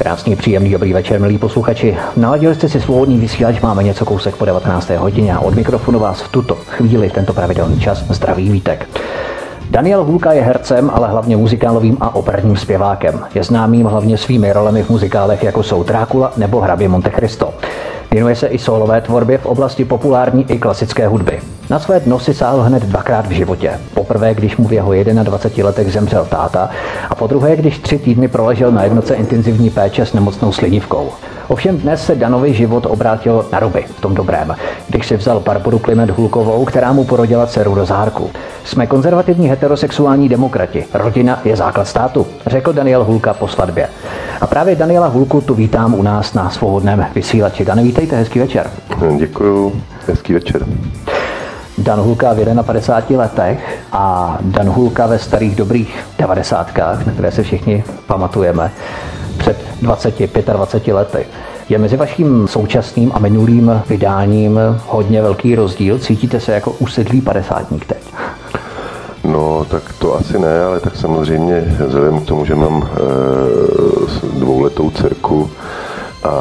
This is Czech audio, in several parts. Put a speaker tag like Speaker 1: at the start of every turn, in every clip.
Speaker 1: Krásný, příjemný, dobrý večer, milí posluchači. Naladili jste si svobodný vysílač, máme něco kousek po 19. hodině a od mikrofonu vás v tuto chvíli tento pravidelný čas zdraví vítek. Daniel Hulka je hercem, ale hlavně muzikálovým a operním zpěvákem. Je známým hlavně svými rolemi v muzikálech jako jsou Drákula nebo Hrabě Monte Cristo. Věnuje se i solové tvorbě v oblasti populární i klasické hudby. Na své dno si sáhl hned dvakrát v životě. Poprvé, když mu v jeho 21 letech zemřel táta a po druhé, když tři týdny proležel na jednoce intenzivní péče s nemocnou slinivkou. Ovšem dnes se Danový život obrátil na ruby, v tom dobrém, když si vzal Barboru Kliment Hulkovou, která mu porodila dceru do zárku. Jsme konzervativní heterosexuální demokrati. Rodina je základ státu, řekl Daniel Hulka po svatbě. A právě Daniela Hulku tu vítám u nás na svobodném vysílači. Dan, vítejte, hezký večer.
Speaker 2: Děkuji, hezký večer.
Speaker 1: Dan Hulka v 51 letech a Dan Hulka ve starých dobrých 90. na které se všichni pamatujeme před 20, 25 lety. Je mezi vaším současným a minulým vydáním hodně velký rozdíl? Cítíte se jako usedlý padesátník teď?
Speaker 2: No, tak to asi ne, ale tak samozřejmě vzhledem k tomu, že mám e, dvouletou dcerku, a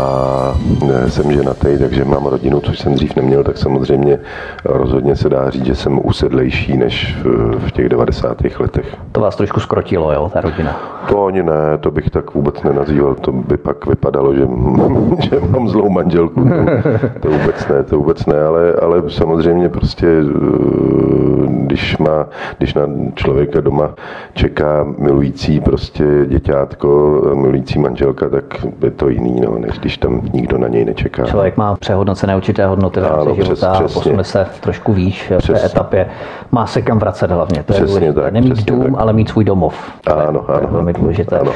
Speaker 2: jsem ženatý, takže mám rodinu, což jsem dřív neměl, tak samozřejmě rozhodně se dá říct, že jsem usedlejší než v těch 90. letech.
Speaker 1: To vás trošku skrotilo, jo, ta rodina?
Speaker 2: To ani ne, to bych tak vůbec nenazýval, to by pak vypadalo, že, že mám zlou manželku. To, to vůbec ne, to vůbec ne, ale, ale samozřejmě prostě, když, má, když na člověka doma čeká milující prostě děťátko, milující manželka, tak je to jiný, no, než když tam nikdo na něj nečeká.
Speaker 1: Člověk má přehodnocené určité hodnoty v rámci života přes, a posune se trošku výš v té etapě. Má se kam vracet hlavně. To přesně je tak, Nemít dům, tak. ale mít svůj domov.
Speaker 2: Ano, ano. To je
Speaker 1: velmi důležité. Ano.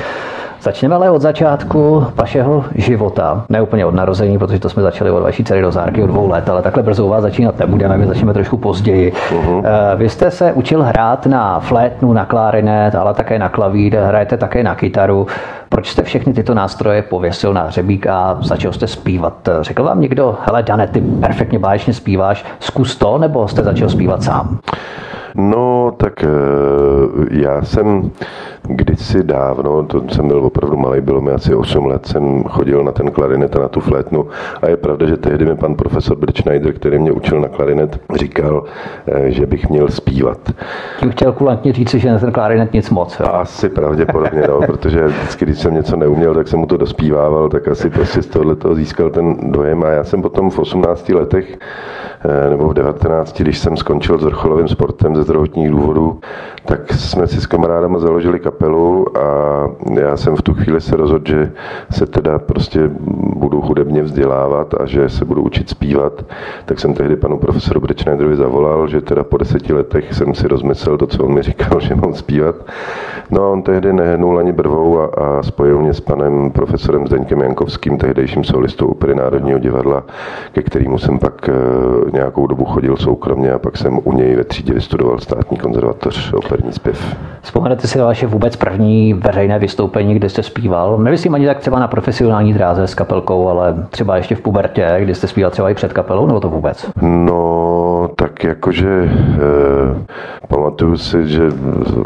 Speaker 1: Začneme ale od začátku vašeho života, ne úplně od narození, protože to jsme začali od vaší dcery do zárky od dvou let, ale takhle brzo u vás začínat nebudeme, my začneme trošku později. Uh-huh. Vy jste se učil hrát na flétnu, na klarinet, ale také na klavír, hrajete také na kytaru. Proč jste všechny tyto nástroje pověsil na hřebík a začal jste zpívat? Řekl vám někdo, hele Dane, ty perfektně báječně zpíváš, zkus to, nebo jste začal zpívat sám?
Speaker 2: No, tak eh, já jsem kdysi dávno, to jsem byl opravdu malý, bylo mi asi 8 let, jsem chodil na ten klarinet a na tu flétnu a je pravda, že tehdy mi pan profesor Schneider, který mě učil na klarinet, říkal, eh, že bych měl zpívat.
Speaker 1: Tím chtěl kulantně říct, že na ten klarinet nic moc. Jo?
Speaker 2: Asi pravděpodobně, no, protože vždycky, když jsem něco neuměl, tak jsem mu to dospívával, tak asi prostě z tohohle toho získal ten dojem a já jsem potom v 18 letech nebo v 19, když jsem skončil s vrcholovým sportem ze zdravotních důvodů, tak jsme si s kamarádama založili kapelu a já jsem v tu chvíli se rozhodl, že se teda prostě budu hudebně vzdělávat a že se budu učit zpívat, tak jsem tehdy panu profesoru Brečnedrovi zavolal, že teda po deseti letech jsem si rozmyslel to, co on mi říkal, že mám zpívat. No a on tehdy nehnul ani brvou a, a spojil mě s panem profesorem Zdeňkem Jankovským, tehdejším solistou opery Národního divadla, ke kterému jsem pak e, nějakou dobu chodil soukromně a pak jsem u něj ve třídě vystudoval státní konzervatoř operní zpěv.
Speaker 1: Vzpomenete si vaše vůbec první veřejné vystoupení, kde jste zpíval? Nemyslím ani tak třeba na profesionální dráze s kapelkou, ale třeba ještě v pubertě, kdy jste zpíval třeba i před kapelou, nebo to vůbec?
Speaker 2: No, tak jakože eh, pamatuju si, že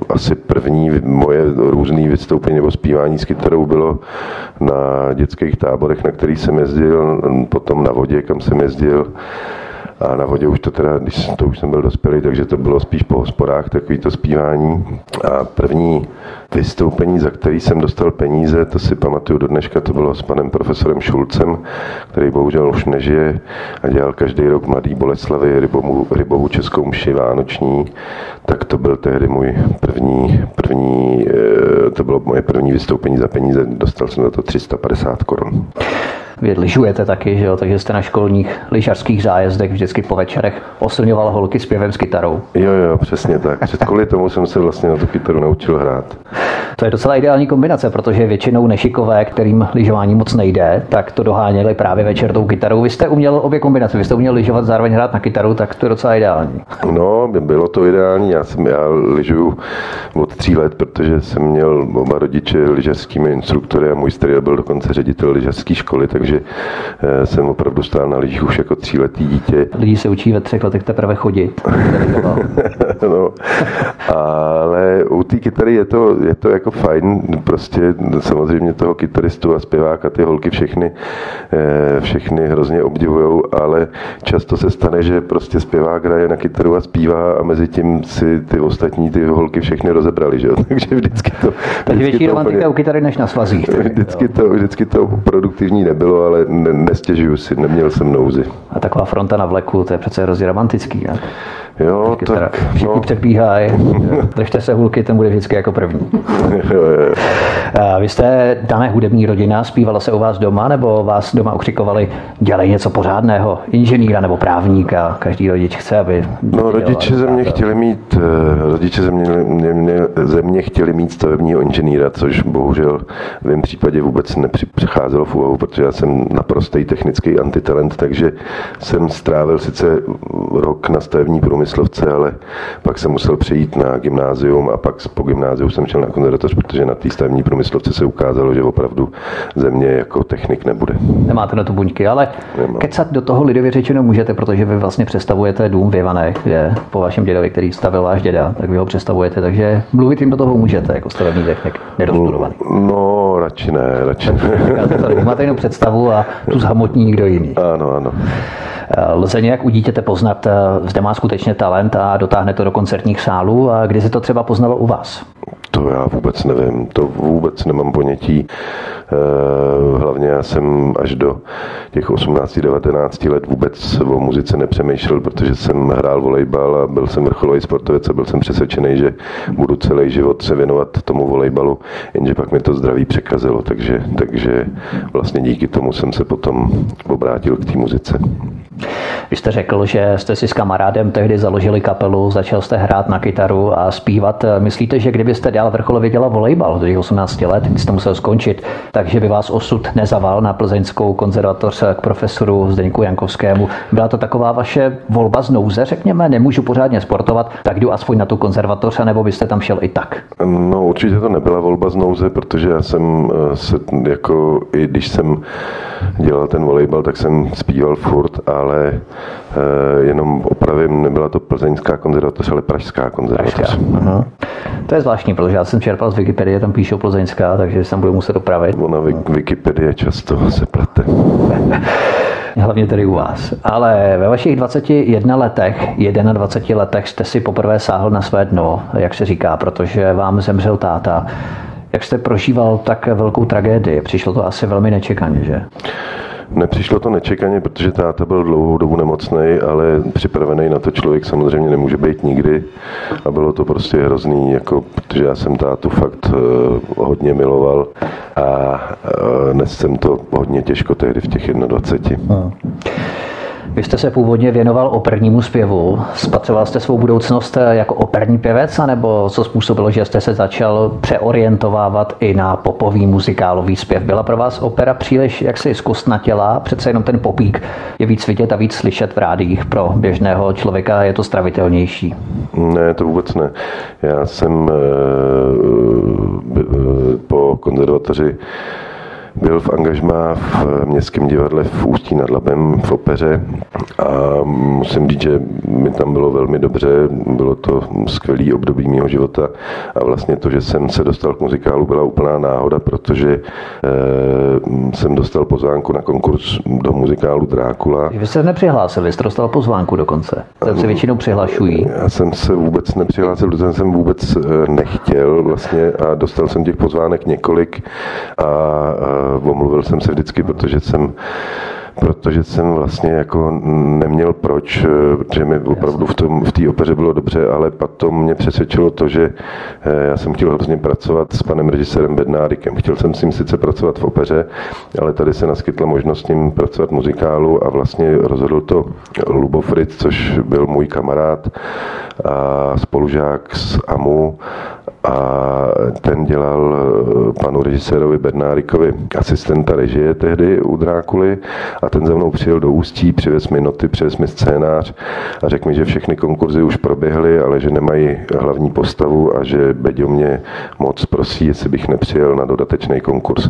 Speaker 2: asi první moje různé vystoupení nebo zpívání s kytarou bylo na dětských táborech, na který jsem jezdil, potom na vodě, kam jsem jezdil a na vodě už to teda, když to už jsem byl dospělý, takže to bylo spíš po hospodách takový to zpívání. A první vystoupení, za který jsem dostal peníze, to si pamatuju do dneška, to bylo s panem profesorem Šulcem, který bohužel už nežije a dělal každý rok Mladý Boleslavy rybovu, rybovu českou mši vánoční, tak to byl tehdy můj první, první, eh, to bylo moje první vystoupení za peníze, dostal jsem za to 350 korun.
Speaker 1: Vy lyžujete taky, že jo? takže jste na školních lyžařských zájezdech vždycky po večerech oslňoval holky zpěvem s kytarou.
Speaker 2: Jo, jo, přesně tak. Před kvůli tomu jsem se vlastně na tu kytaru naučil hrát.
Speaker 1: To je docela ideální kombinace, protože většinou nešikové, kterým lyžování moc nejde, tak to doháněli právě večer tou kytarou. Vy jste uměl obě kombinace, vy jste uměl lyžovat zároveň hrát na kytaru, tak to je docela ideální.
Speaker 2: No, bylo to ideální. Já jsem já lyžuju od tří let, protože jsem měl oba rodiče lyžařskými instruktory a můj starý byl dokonce ředitel lyžařské školy, takže eh, jsem opravdu stál na lyžích už jako tříletý dítě.
Speaker 1: Lidi se učí ve třech letech teprve chodit.
Speaker 2: no, ale u té kytary je to, je to jako fajn, prostě samozřejmě toho kytaristu a zpěváka, ty holky všechny, eh, všechny hrozně obdivují, ale často se stane, že prostě zpěvák hraje na kytaru a zpívá a mezi tím si ty ostatní ty holky všechny rozebrali, že jo? takže vždycky to...
Speaker 1: Takže větší romantika u kytary než na svazích.
Speaker 2: Vždycky to, vždycky to produktivní nebylo, ale ne, nestěžuju si, neměl jsem nouzy.
Speaker 1: A taková fronta na vleku, to je přece hrozně romantický, ne?
Speaker 2: Jo, tak...
Speaker 1: Všichni no. předbíhají, držte se hulky, ten bude vždycky jako první. jo, jo. Vy jste dané hudební rodina, zpívala se u vás doma, nebo vás doma ukřikovali, dělej něco pořádného, inženýra nebo právníka, každý rodič chce, aby...
Speaker 2: No, rodiče ze mě chtěli mít, eh, rodiče ze mě, mě, mě, ze mě chtěli mít stavebního inženýra, což bohužel v mém případě vůbec nepřicházelo v úvahu, protože já jsem naprostý technický antitalent, takže jsem strávil sice rok na stavební průmyslovce, ale pak jsem musel přejít na gymnázium a pak po gymnáziu jsem šel na konzervatoř, protože na té stavební průmyslovce se ukázalo, že opravdu země jako technik nebude.
Speaker 1: Nemáte na to buňky, ale Nemám. kecat do toho lidově řečeno můžete, protože vy vlastně představujete dům v kde po vašem dědovi, který stavil váš děda, tak vy ho představujete, takže mluvit jim do toho můžete jako stavební technik, nedostudovaný.
Speaker 2: No, radši ne, radši ne.
Speaker 1: Máte jenom představu a tu zhamotní nikdo jiný.
Speaker 2: Ano, ano.
Speaker 1: Lze nějak u dítěte poznat, zde má skutečně talent a dotáhne to do koncertních sálů. A kdy se to třeba poznalo u vás?
Speaker 2: To já vůbec nevím, to vůbec nemám ponětí. Eh, hlavně já jsem až do těch 18-19 let vůbec o muzice nepřemýšlel, protože jsem hrál volejbal a byl jsem vrcholový sportovec a byl jsem přesvědčený, že budu celý život se věnovat tomu volejbalu, jenže pak mi to zdraví překazilo, takže, takže vlastně díky tomu jsem se potom obrátil k té muzice.
Speaker 1: Vy jste řekl, že jste si s kamarádem tehdy založili kapelu, začal jste hrát na kytaru a zpívat. Myslíte, že kdybyste dál vrcholově dělal volejbal do těch 18 let, když jste musel skončit, takže by vás osud nezaval na plzeňskou konzervatoř k profesoru Zdeňku Jankovskému. Byla to taková vaše volba z nouze, řekněme, nemůžu pořádně sportovat, tak jdu aspoň na tu konzervatoř, nebo byste tam šel i tak?
Speaker 2: No určitě to nebyla volba z nouze, protože já jsem eh, se jako, i když jsem dělal ten volejbal, tak jsem zpíval furt, ale e, jenom opravím, nebyla to plzeňská konzervatoř, ale pražská konzervatoř.
Speaker 1: Pražská. To je zvláštní, protože já jsem čerpal z Wikipedie, tam píšou plzeňská, takže se tam budu muset opravit.
Speaker 2: Ona Wikipedie často se plete.
Speaker 1: hlavně tedy u vás. Ale ve vašich 21 letech, 21 letech jste si poprvé sáhl na své dno, jak se říká, protože vám zemřel táta. Jak jste prožíval tak velkou tragédii? Přišlo to asi velmi nečekaně, že?
Speaker 2: Nepřišlo to nečekaně, protože táta byl dlouhou dobu nemocný, ale připravený na to člověk samozřejmě nemůže být nikdy. A bylo to prostě hrozný, jako, protože já jsem tátu fakt uh, hodně miloval a uh, dnes jsem to hodně těžko tehdy v těch 21. A.
Speaker 1: Vy jste se původně věnoval opernímu zpěvu. Spatřoval jste svou budoucnost jako operní pěvec, anebo co způsobilo, že jste se začal přeorientovávat i na popový muzikálový zpěv? Byla pro vás opera příliš jaksi zkostnatělá? Přece jenom ten popík je víc vidět a víc slyšet v rádích. Pro běžného člověka je to stravitelnější.
Speaker 2: Ne, to vůbec ne. Já jsem e, e, po konzervatoři byl v angažmá v Městském divadle v Ústí nad Labem v opeře a musím říct, že mi tam bylo velmi dobře, bylo to skvělý období mého života a vlastně to, že jsem se dostal k muzikálu, byla úplná náhoda, protože e, jsem dostal pozvánku na konkurs do muzikálu Drákula.
Speaker 1: Vy jste nepřihlásili, jste dostal pozvánku dokonce. Tam se většinou přihlašují.
Speaker 2: Já jsem se vůbec nepřihlásil, protože jsem vůbec e, nechtěl vlastně a dostal jsem těch pozvánek několik a, a omluvil jsem se vždycky, protože jsem protože jsem vlastně jako neměl proč, eh, protože mi opravdu v té v té opeře bylo dobře, ale potom mě přesvědčilo to, že eh, já jsem chtěl hrozně pracovat s panem režisérem Bednárikem. Chtěl jsem s ním sice pracovat v opeře, ale tady se naskytla možnost s ním pracovat muzikálu a vlastně rozhodl to Lubo Fritz, což byl můj kamarád a spolužák z AMU a ten dělal eh, panu režisérovi Bernárikovi asistenta režie tehdy u Drákuly a ten za mnou přijel do Ústí, přivez mi noty, přivez mi scénář a řekl mi, že všechny konkurzy už proběhly, ale že nemají hlavní postavu a že Beďo mě moc prosí, jestli bych nepřijel na dodatečný konkurs.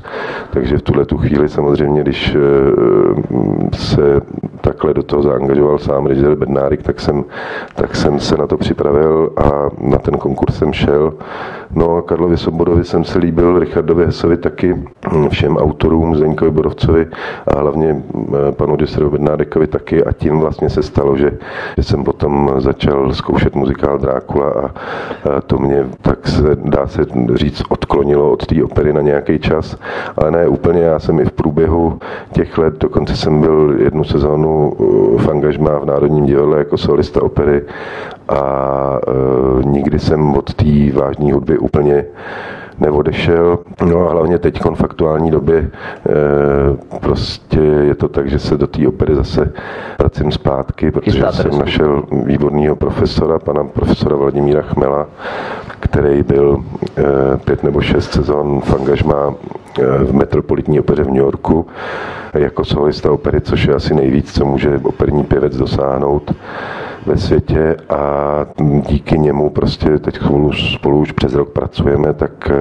Speaker 2: Takže v tuhle tu chvíli samozřejmě, když eh, se takhle do toho zaangažoval sám režisér Bednárik, tak jsem, tak jsem se na to připravil a na ten konkurs jsem šel. No a Karlovi Sobodovi jsem se líbil, Richardovi Hesovi taky, hm, všem autorům, Zdeňkovi Borovcovi a hlavně hm, panu Deserovi Bednádekovi taky. A tím vlastně se stalo, že, že jsem potom začal zkoušet muzikál Drákula a, to mě tak se, dá se říct odklonilo od té opery na nějaký čas, ale ne úplně, já jsem i v průběhu těch let, dokonce jsem byl jednu sezónu uh, v angažmá v Národním divadle jako solista opery a e, nikdy jsem od té vážné hudby úplně neodešel. No a hlavně teď v aktuální době e, prostě je to tak, že se do té opery zase vracím zpátky, protože jsem našel výborného profesora, pana profesora Vladimíra Chmela, který byl e, pět nebo šest sezon v angažmá e, v Metropolitní opeře v New Yorku jako solista opery, což je asi nejvíc, co může operní pěvec dosáhnout ve světě. A díky němu prostě teď spolu, spolu už přes rok pracujeme, tak eh,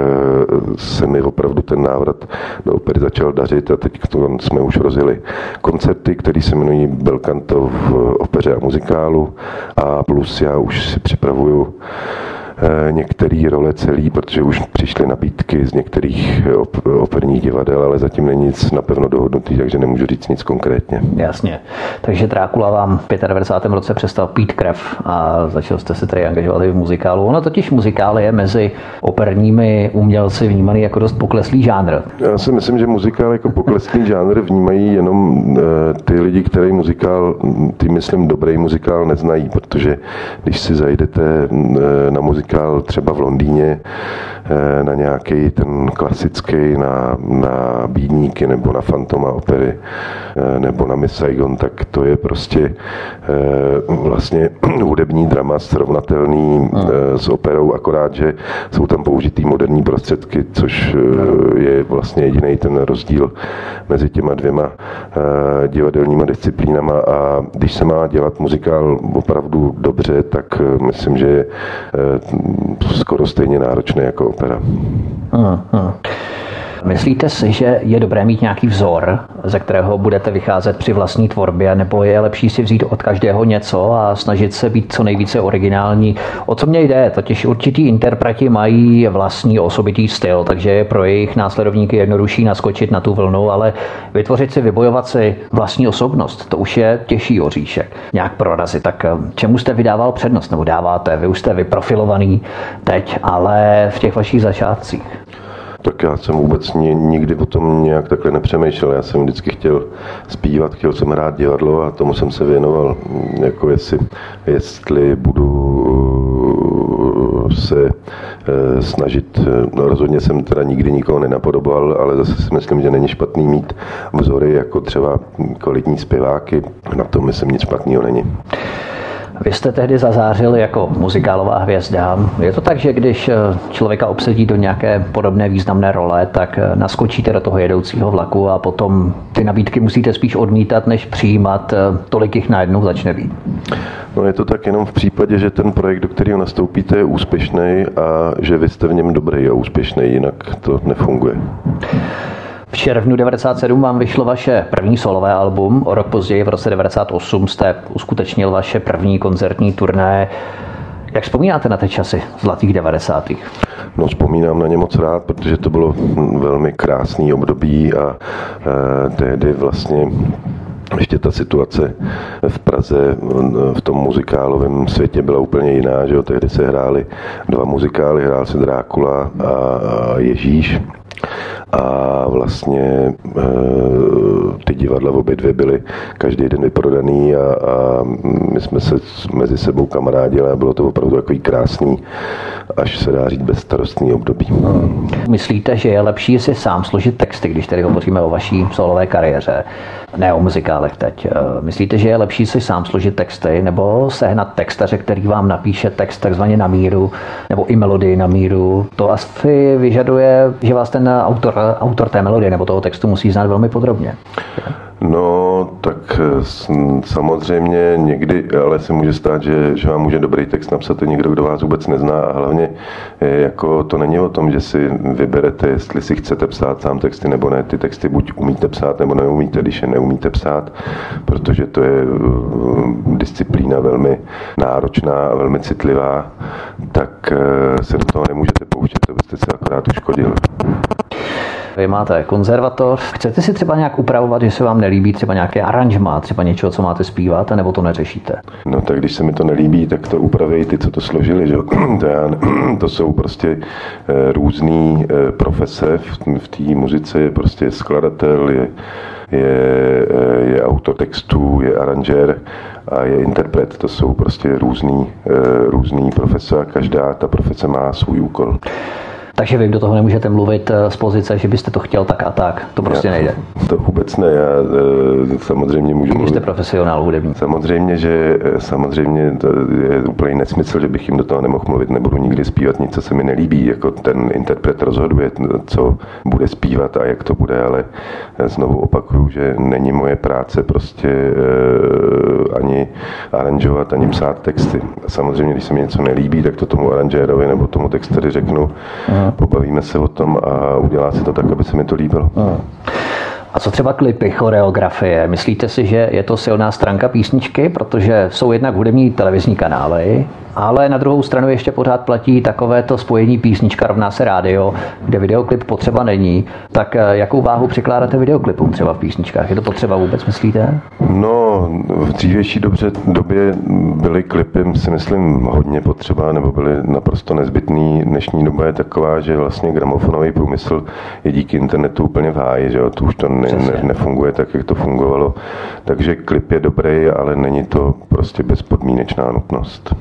Speaker 2: se mi opravdu ten návrat do opery začal dařit a teď jsme už rozjeli koncerty, které se jmenují Belcanto v opeře a muzikálu. A plus já už si připravuju Eh, některé role celý, protože už přišly nabídky z některých operních divadel, ale zatím není nic napevno dohodnutý, takže nemůžu říct nic konkrétně.
Speaker 1: Jasně. Takže Drákula vám v 95. roce přestal pít krev a začal jste se tady angažovat i v muzikálu. Ono totiž muzikál je mezi operními umělci vnímaný jako dost pokleslý žánr.
Speaker 2: Já si myslím, že muzikál jako pokleslý žánr vnímají jenom eh, ty lidi, který muzikál, ty myslím dobrý muzikál neznají, protože když si zajdete eh, na muzikál, muzikál třeba v Londýně eh, na nějaký ten klasický, na, na Bídníky nebo na Fantoma opery eh, nebo na Miss Saigon, tak to je prostě eh, vlastně hudební drama srovnatelný hmm. s operou, akorát, že jsou tam použitý moderní prostředky, což je vlastně jediný ten rozdíl mezi těma dvěma divadelníma disciplínama a když se má dělat muzikál opravdu dobře, tak myslím, že skoro stejně náročné jako opera. Hmm.
Speaker 1: Myslíte si, že je dobré mít nějaký vzor, ze kterého budete vycházet při vlastní tvorbě, nebo je lepší si vzít od každého něco a snažit se být co nejvíce originální? O co mě jde? Totiž určitý interpreti mají vlastní osobitý styl, takže je pro jejich následovníky jednodušší naskočit na tu vlnu, ale vytvořit si, vybojovat si vlastní osobnost, to už je těžší oříšek. Nějak prorazit. Tak eh, čemu jste vydával přednost, nebo dáváte? Vy už jste vyprofilovaný teď, ale v těch vašich začátcích.
Speaker 2: Tak já jsem vůbec nikdy o tom nějak takhle nepřemýšlel. Já jsem vždycky chtěl zpívat, chtěl jsem hrát divadlo a tomu jsem se věnoval. Jako jestli, jestli budu uh, se uh, snažit, no rozhodně jsem teda nikdy nikoho nenapodoboval, ale zase si myslím, že není špatný mít vzory jako třeba kvalitní zpěváky. Na tom myslím nic špatného není.
Speaker 1: Vy jste tehdy zazářil jako muzikálová hvězda. Je to tak, že když eh, člověka obsadí do nějaké podobné významné role, tak eh, naskočíte do toho jedoucího vlaku a potom ty nabídky musíte spíš odmítat, než přijímat, eh, tolik jich najednou začne být.
Speaker 2: No je to tak jenom v případě, že ten projekt, do kterého nastoupíte, je úspěšný a že vy jste v něm dobrý a úspěšný, jinak to nefunguje.
Speaker 1: V červnu 97 vám vyšlo vaše první solové album, o rok později v roce 98 jste uskutečnil vaše první koncertní turné. Jak vzpomínáte na ty časy zlatých 90.
Speaker 2: No vzpomínám na ně moc rád, protože to bylo velmi krásný období a e, tehdy vlastně ještě ta situace v Praze v tom muzikálovém světě byla úplně jiná, že jo? tehdy se hrály dva muzikály, hrál se Drákula a Ježíš a vlastně vlastně ty divadla obě dvě byly každý den vyprodaný a, a my jsme se mezi sebou kamarádili a bylo to opravdu takový krásný, až se dá říct bezstarostný období.
Speaker 1: Myslíte, že je lepší si sám složit texty, když tady hovoříme o vaší solové kariéře, ne o muzikálech teď. Myslíte, že je lepší si sám složit texty nebo sehnat textaře, který vám napíše text takzvaně na míru, nebo i melodii na míru? To asi vyžaduje, že vás ten autor, autor té melodie nebo toho textu musí znát velmi podrobně.
Speaker 2: No, tak samozřejmě někdy, ale se může stát, že, že vám může dobrý text napsat někdo, kdo vás vůbec nezná a hlavně jako to není o tom, že si vyberete, jestli si chcete psát sám texty nebo ne. Ty texty buď umíte psát nebo neumíte, když je neumíte psát, protože to je uh, disciplína velmi náročná a velmi citlivá, tak se do toho nemůžete pouštět, to byste se akorát uškodili.
Speaker 1: Vy máte konzervatoř. Chcete si třeba nějak upravovat, že se vám nelíbí třeba nějaké aranžma, třeba něčeho, co máte zpívat, nebo to neřešíte?
Speaker 2: No tak když se mi to nelíbí, tak to upraví ty, co to složili. Že? To, já, to jsou prostě eh, různé eh, profese v té muzice. Je prostě skladatel, je, je, eh, je autor textů, je aranžér a je interpret. To jsou prostě různý, různý profese a každá ta profese má svůj úkol.
Speaker 1: Takže vy do toho nemůžete mluvit eh, z pozice, že byste to chtěl tak a tak. To prostě
Speaker 2: já,
Speaker 1: nejde.
Speaker 2: To vůbec ne. Já eh, samozřejmě můžu
Speaker 1: Když jste profesionál hudební.
Speaker 2: Samozřejmě, že eh, samozřejmě to je úplně nesmysl, že bych jim do toho nemohl mluvit. Nebudu nikdy zpívat nic, co se mi nelíbí. Jako ten interpret rozhoduje, co bude zpívat a jak to bude, ale znovu opakuju, že není moje práce prostě ani aranžovat, ani psát texty. A samozřejmě, když se mi něco nelíbí, tak to tomu aranžérovi nebo tomu textaři řeknu. Aha pobavíme se o tom a udělá se to tak, aby se mi to líbilo.
Speaker 1: A co třeba klipy, choreografie? Myslíte si, že je to silná stránka písničky, protože jsou jednak hudební televizní kanály, ale na druhou stranu ještě pořád platí takovéto spojení písnička rovná se rádio, kde videoklip potřeba není. Tak eh, jakou váhu přikládáte videoklipům třeba v písničkách? Je to potřeba vůbec, myslíte?
Speaker 2: No, v dřívější dobře, době byly klipy, si myslím, hodně potřeba, nebo byly naprosto nezbytný. Dnešní doba je taková, že vlastně gramofonový průmysl je díky internetu úplně v háji, že jo? To už to ne, ne, nefunguje tak, jak to fungovalo. Takže klip je dobrý, ale není to prostě bezpodmínečná nutnost.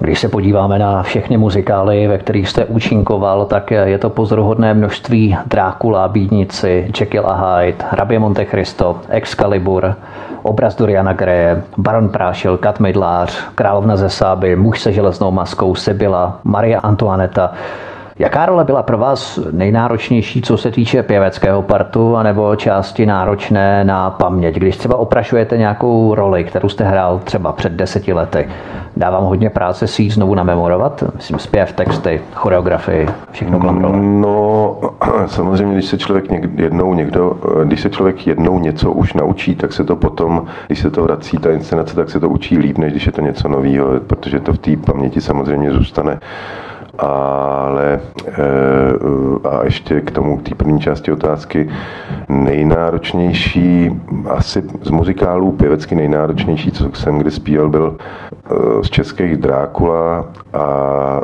Speaker 1: Když se podíváme na všechny muzikály, ve kterých jste účinkoval, tak je to pozoruhodné množství Drákula, Bídnici, Jekyll a Hyde, Hrabě Monte Cristo, Excalibur, obraz Doriana Greje, Baron Prášil, Kat Midlář, Královna ze Sáby, Muž se železnou maskou, Sibyla, Maria Antoineta. Jaká role byla pro vás nejnáročnější, co se týče pěveckého partu, anebo části náročné na paměť? Když třeba oprašujete nějakou roli, kterou jste hrál třeba před deseti lety, dávám hodně práce si ji znovu namemorovat? Myslím, zpěv, texty, choreografii, všechno kolem role.
Speaker 2: No, samozřejmě, když se člověk jednou někdo, když se člověk jednou něco už naučí, tak se to potom, když se to vrací, ta inscenace, tak se to učí líp, než když je to něco nového, protože to v té paměti samozřejmě zůstane ale eh, a ještě k tomu, k té první části otázky, nejnáročnější, asi z muzikálů pěvecky nejnáročnější, co jsem kdy zpíval, byl eh, z českých Drákula a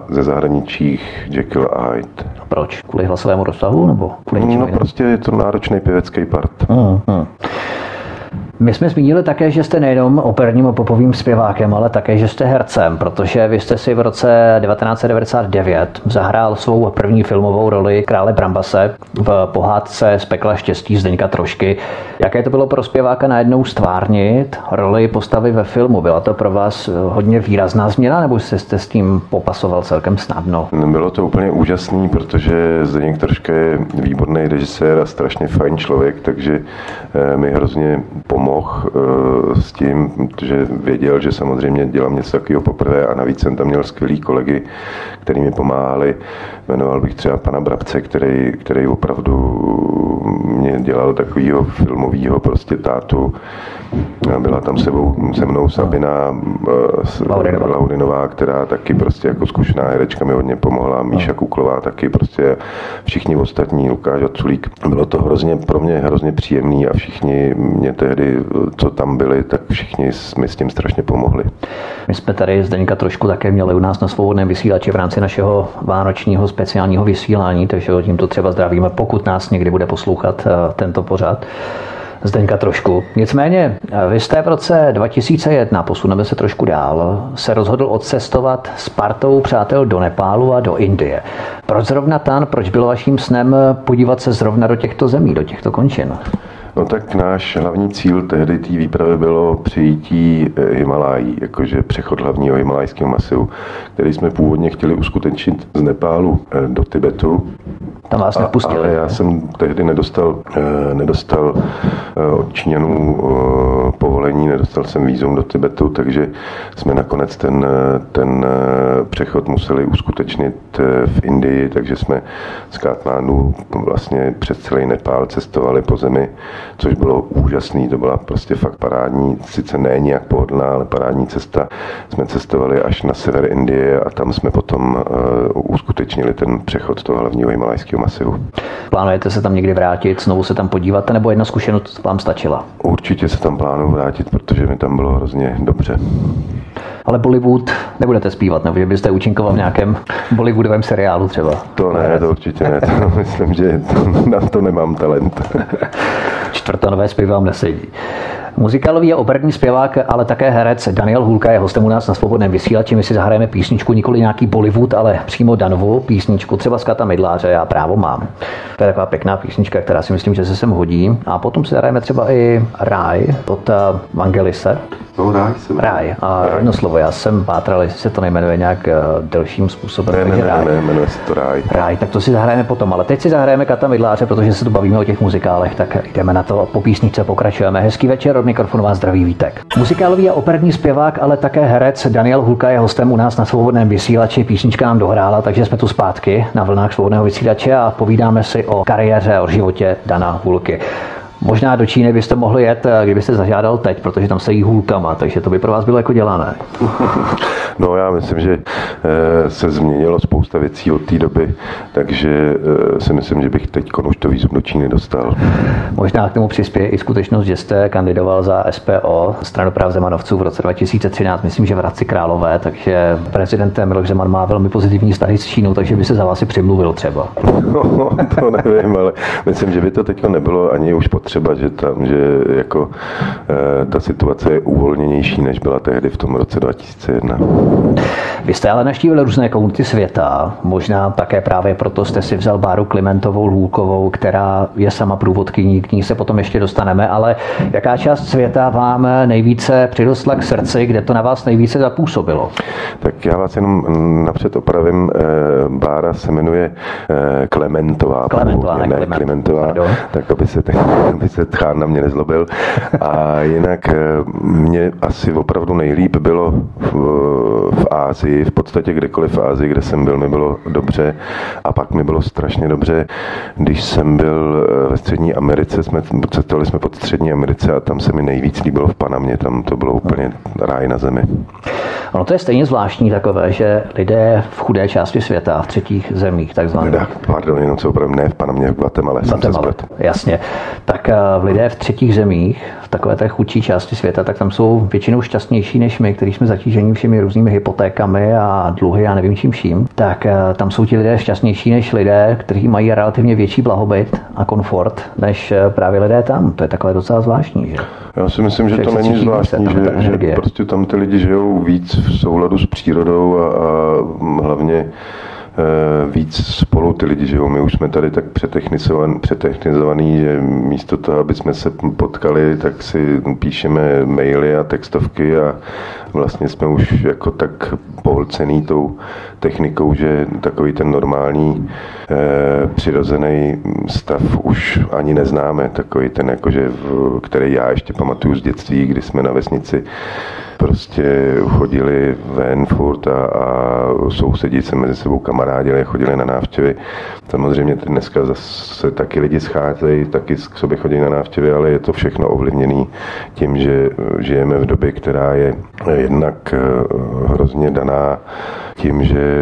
Speaker 2: ze zahraničích Jekyll a Hyde.
Speaker 1: Proč? Kvůli hlasovému rozsahu? Nebo kvůli
Speaker 2: no, prostě je to náročný pěvecký part. Uh, uh.
Speaker 1: My jsme zmínili také, že jste nejenom operním a popovým zpěvákem, ale také, že jste hercem, protože vy jste si v roce 1999 zahrál svou první filmovou roli Krále Brambase v pohádce z pekla štěstí Zdeňka Trošky. Jaké to bylo pro zpěváka najednou stvárnit roli postavy ve filmu? Byla to pro vás hodně výrazná změna, nebo jste s tím popasoval celkem snadno?
Speaker 2: Bylo to úplně úžasný, protože Zdeněk Troška je výborný režisér a strašně fajn člověk, takže eh, mi hrozně pomohl eh, s tím, že věděl, že samozřejmě dělám něco takového poprvé a navíc jsem tam měl skvělý kolegy, který mi pomáhali. Jmenoval bych třeba pana Brabce, který, který opravdu mě dělal takovýho filmového prostě tátu. Byla tam sebou, se mnou Sabina
Speaker 1: Laurinová.
Speaker 2: Laurinová, která taky prostě jako zkušená herečka mi hodně pomohla, Míša Kuklová taky prostě všichni ostatní, Lukáš Aculík. Bylo to hrozně pro mě hrozně příjemný a všichni mě tehdy, co tam byli, tak všichni mi s tím strašně pomohli.
Speaker 1: My jsme tady Zdeňka trošku také měli u nás na svobodném vysílači v rámci našeho vánočního speciálního vysílání, takže tímto třeba zdravíme, pokud nás někdy bude poslouchat eh, tento pořad. Zdeňka trošku. Nicméně, eh, vy jste v roce 2001, posuneme se trošku dál, se rozhodl odcestovat s partou přátel do Nepálu a do Indie. Proč zrovna tam, proč bylo vaším snem podívat se zrovna do těchto zemí, do těchto končin?
Speaker 2: No tak náš hlavní cíl tehdy té výpravy bylo přejítí eh, Himalají, jakože přechod hlavního himalajského masivu, který jsme původně chtěli uskutečnit z Nepálu eh, do Tibetu.
Speaker 1: Tam vás nepustili.
Speaker 2: Ale já jsem tehdy nedostal, eh, nedostal od Číňanů povolení, nedostal jsem výzum do Tibetu, takže jsme nakonec ten, ten přechod museli uskutečnit v Indii, takže jsme z Katmandu vlastně přes celý Nepál cestovali po zemi což bylo úžasný, to byla prostě fakt parádní, sice ne nějak pohodlná, ale parádní cesta. Jsme cestovali až na sever Indie a tam jsme potom uh, uskutečnili ten přechod toho hlavního himalajského masivu.
Speaker 1: Plánujete se tam někdy vrátit, znovu se tam podívat, nebo jedna zkušenost vám stačila?
Speaker 2: Určitě se tam plánuju vrátit, protože mi tam bylo hrozně dobře.
Speaker 1: Ale Bollywood nebudete zpívat, nebo že byste účinkoval v nějakém Bollywoodovém seriálu třeba?
Speaker 2: To ne, to určitě ne. To myslím, že to, na to nemám talent.
Speaker 1: Čtvrtonové zpěv vám nesedí. Muzikálový a operní zpěvák, ale také herec Daniel Hulka je hostem u nás na svobodném vysílači. My si zahrajeme písničku, nikoli nějaký Bollywood, ale přímo Danovou písničku, třeba z Kata Mydláře, já právo mám. To je taková pěkná písnička, která si myslím, že se sem hodí. A potom si zahrajeme třeba i Ráj od eh, Vangelise.
Speaker 2: No, ráj jsem.
Speaker 1: Ráj. A ráj. jedno slovo, já jsem pátral, jestli se to nejmenuje nějak eh, delším způsobem.
Speaker 2: Ne, ne, ne, ne, jmenuje se to ráj.
Speaker 1: Ráj, tak to si zahrajeme potom. Ale teď si zahrajeme Kata Mydláře, protože se tu bavíme o těch muzikálech, tak jdeme na to. Po písničce pokračujeme. Hezký večer, od mikrofonu vás zdraví Vítek. Muzikálový a operní zpěvák, ale také herec Daniel Hulka je hostem u nás na svobodném vysílači. Písnička nám dohrála, takže jsme tu zpátky na vlnách svobodného vysílače a povídáme si o kariéře o životě Dana Hulky. Možná do Číny byste mohli jet, eh, kdybyste zažádal teď, protože tam se jí hůlkama, takže to by pro vás bylo jako dělané.
Speaker 2: No já myslím, že eh, se změnilo spousta věcí od té doby, takže eh, si myslím, že bych teď už to výzum do Číny dostal.
Speaker 1: Možná k tomu přispěje i skutečnost, že jste kandidoval za SPO, stranu práv Zemanovců v roce 2013, myslím, že v Hradci Králové, takže prezident Miloš Zeman má velmi pozitivní vztahy s Čínou, takže by se za vás i přimluvil třeba.
Speaker 2: No, to nevím, ale myslím, že by to teď nebylo ani už potřeba třeba, že tam, že jako e, ta situace je uvolněnější, než byla tehdy v tom roce 2001.
Speaker 1: Vy jste ale naštívili různé komunity světa, možná také právě proto jste si vzal Báru Klimentovou Lůkovou, která je sama průvodkyní, k ní se potom ještě dostaneme, ale jaká část světa vám nejvíce přirostla k srdci, kde to na vás nejvíce zapůsobilo?
Speaker 2: Tak já vás jenom napřed opravím, e, Bára se jmenuje e, Klementová.
Speaker 1: Klementová, ne, ne
Speaker 2: Klementová, tak aby se, aby se Tchán na mě nezlobil. A jinak eh, mě asi opravdu nejlíp bylo v, v Ázii, v podstatě kdekoliv v Ázii, kde jsem byl, mi bylo dobře. A pak mi bylo strašně dobře, když jsem byl eh, ve Střední Americe, jsme cestovali jsme pod Střední Americe a tam se mi nejvíc líbilo v Panamě, tam to bylo úplně ráj na zemi.
Speaker 1: Ono to je stejně zvláštní takové, že lidé v chudé části světa, v třetích zemích takzvaně.
Speaker 2: Pardon, jenom se opravdu ne v Panamě, v Guatemala.
Speaker 1: Guatemala, jasně. Tak v lidé v třetích zemích, takové té chudší části světa, tak tam jsou většinou šťastnější než my, kteří jsme zatíženi všemi různými hypotékami a dluhy a nevím čím vším. Tak eh, tam jsou ti lidé šťastnější než lidé, kteří mají relativně větší blahobyt a komfort než eh, právě lidé tam. To je takové docela zvláštní, že?
Speaker 2: Já si myslím, že, to není zvláštní, že, že prostě tam ty lidi žijou víc v souladu s přírodou a, a hlavně Eh, víc spolu ty lidi žijou. My už jsme tady tak přetechnizovaný, že místo toho, aby jsme se potkali, tak si píšeme maily a textovky a vlastně jsme už jako tak pohlcený tou technikou, že takový ten normální e, přirozený stav už ani neznáme. Takový ten, jakože, který já ještě pamatuju z dětství, kdy jsme na vesnici prostě chodili ven furt a, a sousedí se mezi sebou kamarádili, chodili na návštěvy. Samozřejmě dneska zase taky lidi scházejí, taky k sobě chodí na návštěvy, ale je to všechno ovlivněné tím, že žijeme v době, která je jednak hrozně daná tím, že,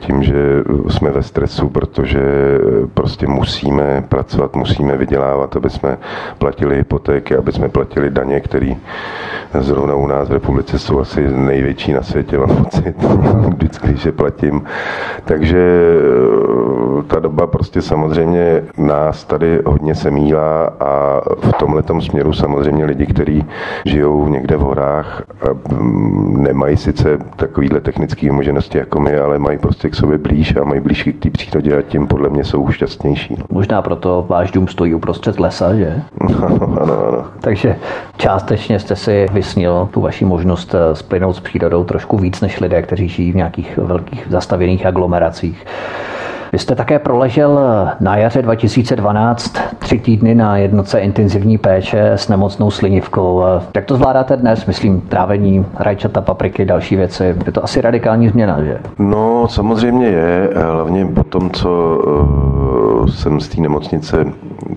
Speaker 2: tím, že jsme ve stresu, protože prostě musíme pracovat, musíme vydělávat, aby jsme platili hypotéky, aby jsme platili daně, které zrovna u nás v republice jsou asi největší na světě, mám pocit, vždycky, je platím. Takže eh, ta doba prostě samozřejmě nás tady hodně se mílá a v tomhle směru samozřejmě lidi, kteří žijou někde v horách, nemají sice takovýhle technické možnosti jako my, ale mají prostě k sobě blíž a mají blíž k té přírodě a tím podle mě jsou šťastnější.
Speaker 1: Možná proto váš dům stojí uprostřed lesa, že?
Speaker 2: Ano, ano, ano.
Speaker 1: Takže částečně jste si vysnil tu vaši možnost eh, splynout s přírodou trošku víc než lidé, kteří žijí v nějakých velkých zastavěných aglomeracích. Vy jste také proležel na jaře 2012 tři týdny na jednotce intenzivní péče s nemocnou slinivkou. Jak to zvládáte dnes? Myslím, trávení, rajčata, papriky, další věci. Je to asi radikální změna, že?
Speaker 2: No, samozřejmě je. Hlavně po tom, co uh, jsem z té nemocnice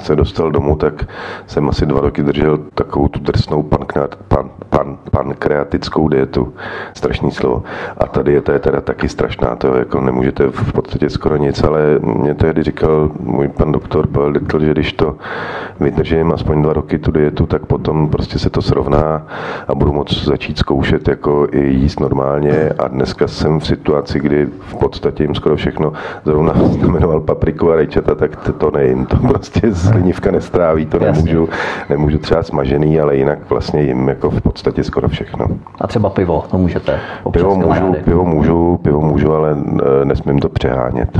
Speaker 2: se dostal domů, tak jsem asi dva roky držel takovou tu drsnou pan, pan, pan, pankreatickou dietu. Strašný slovo. A ta dieta je teda taky strašná. To jako nemůžete v podstatě skoro nic ale mě tehdy říkal můj pan doktor Pavel Littl, že když to vydržím aspoň dva roky tu dietu, tak potom prostě se to srovná a budu moct začít zkoušet jako i jíst normálně a dneska jsem v situaci, kdy v podstatě jim skoro všechno zrovna jmenoval papriku a rejčata, tak to, to nejím, to prostě slinivka nestráví, to nemůžu, nemůžu třeba smažený, ale jinak vlastně jim jako v podstatě skoro všechno.
Speaker 1: A třeba pivo, to můžete?
Speaker 2: Pivo můžu, pivo můžu, pivo můžu, ale eh, nesmím to přehánět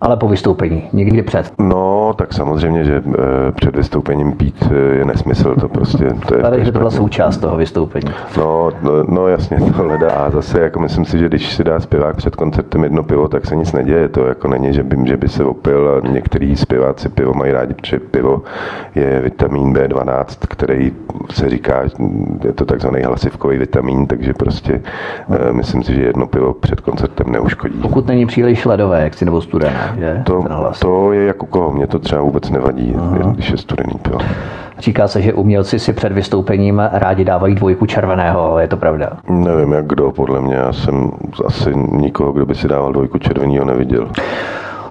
Speaker 1: ale po vystoupení, někdy před.
Speaker 2: No, tak samozřejmě, že e, před vystoupením pít e, je nesmysl, to prostě... To je
Speaker 1: Ale že to byla součást toho vystoupení.
Speaker 2: No, no, no jasně, to hledá. A zase, jako myslím si, že když si dá zpěvák před koncertem jedno pivo, tak se nic neděje. To jako není, že by, že by se opil a některý zpěváci pivo mají rádi, protože pivo je vitamin B12, který se říká, je to takzvaný hlasivkový vitamin, takže prostě e, myslím si, že jedno pivo před koncertem neuškodí.
Speaker 1: Pokud není příliš ledové, jak si nebo studené
Speaker 2: že? To, to je jako koho, mě to třeba vůbec nevadí, Aha. když je studený pivo.
Speaker 1: Říká se, že umělci si před vystoupením rádi dávají dvojku červeného, je to pravda?
Speaker 2: Nevím, jak kdo, podle mě. Já jsem asi nikoho, kdo by si dával dvojku červeného, neviděl.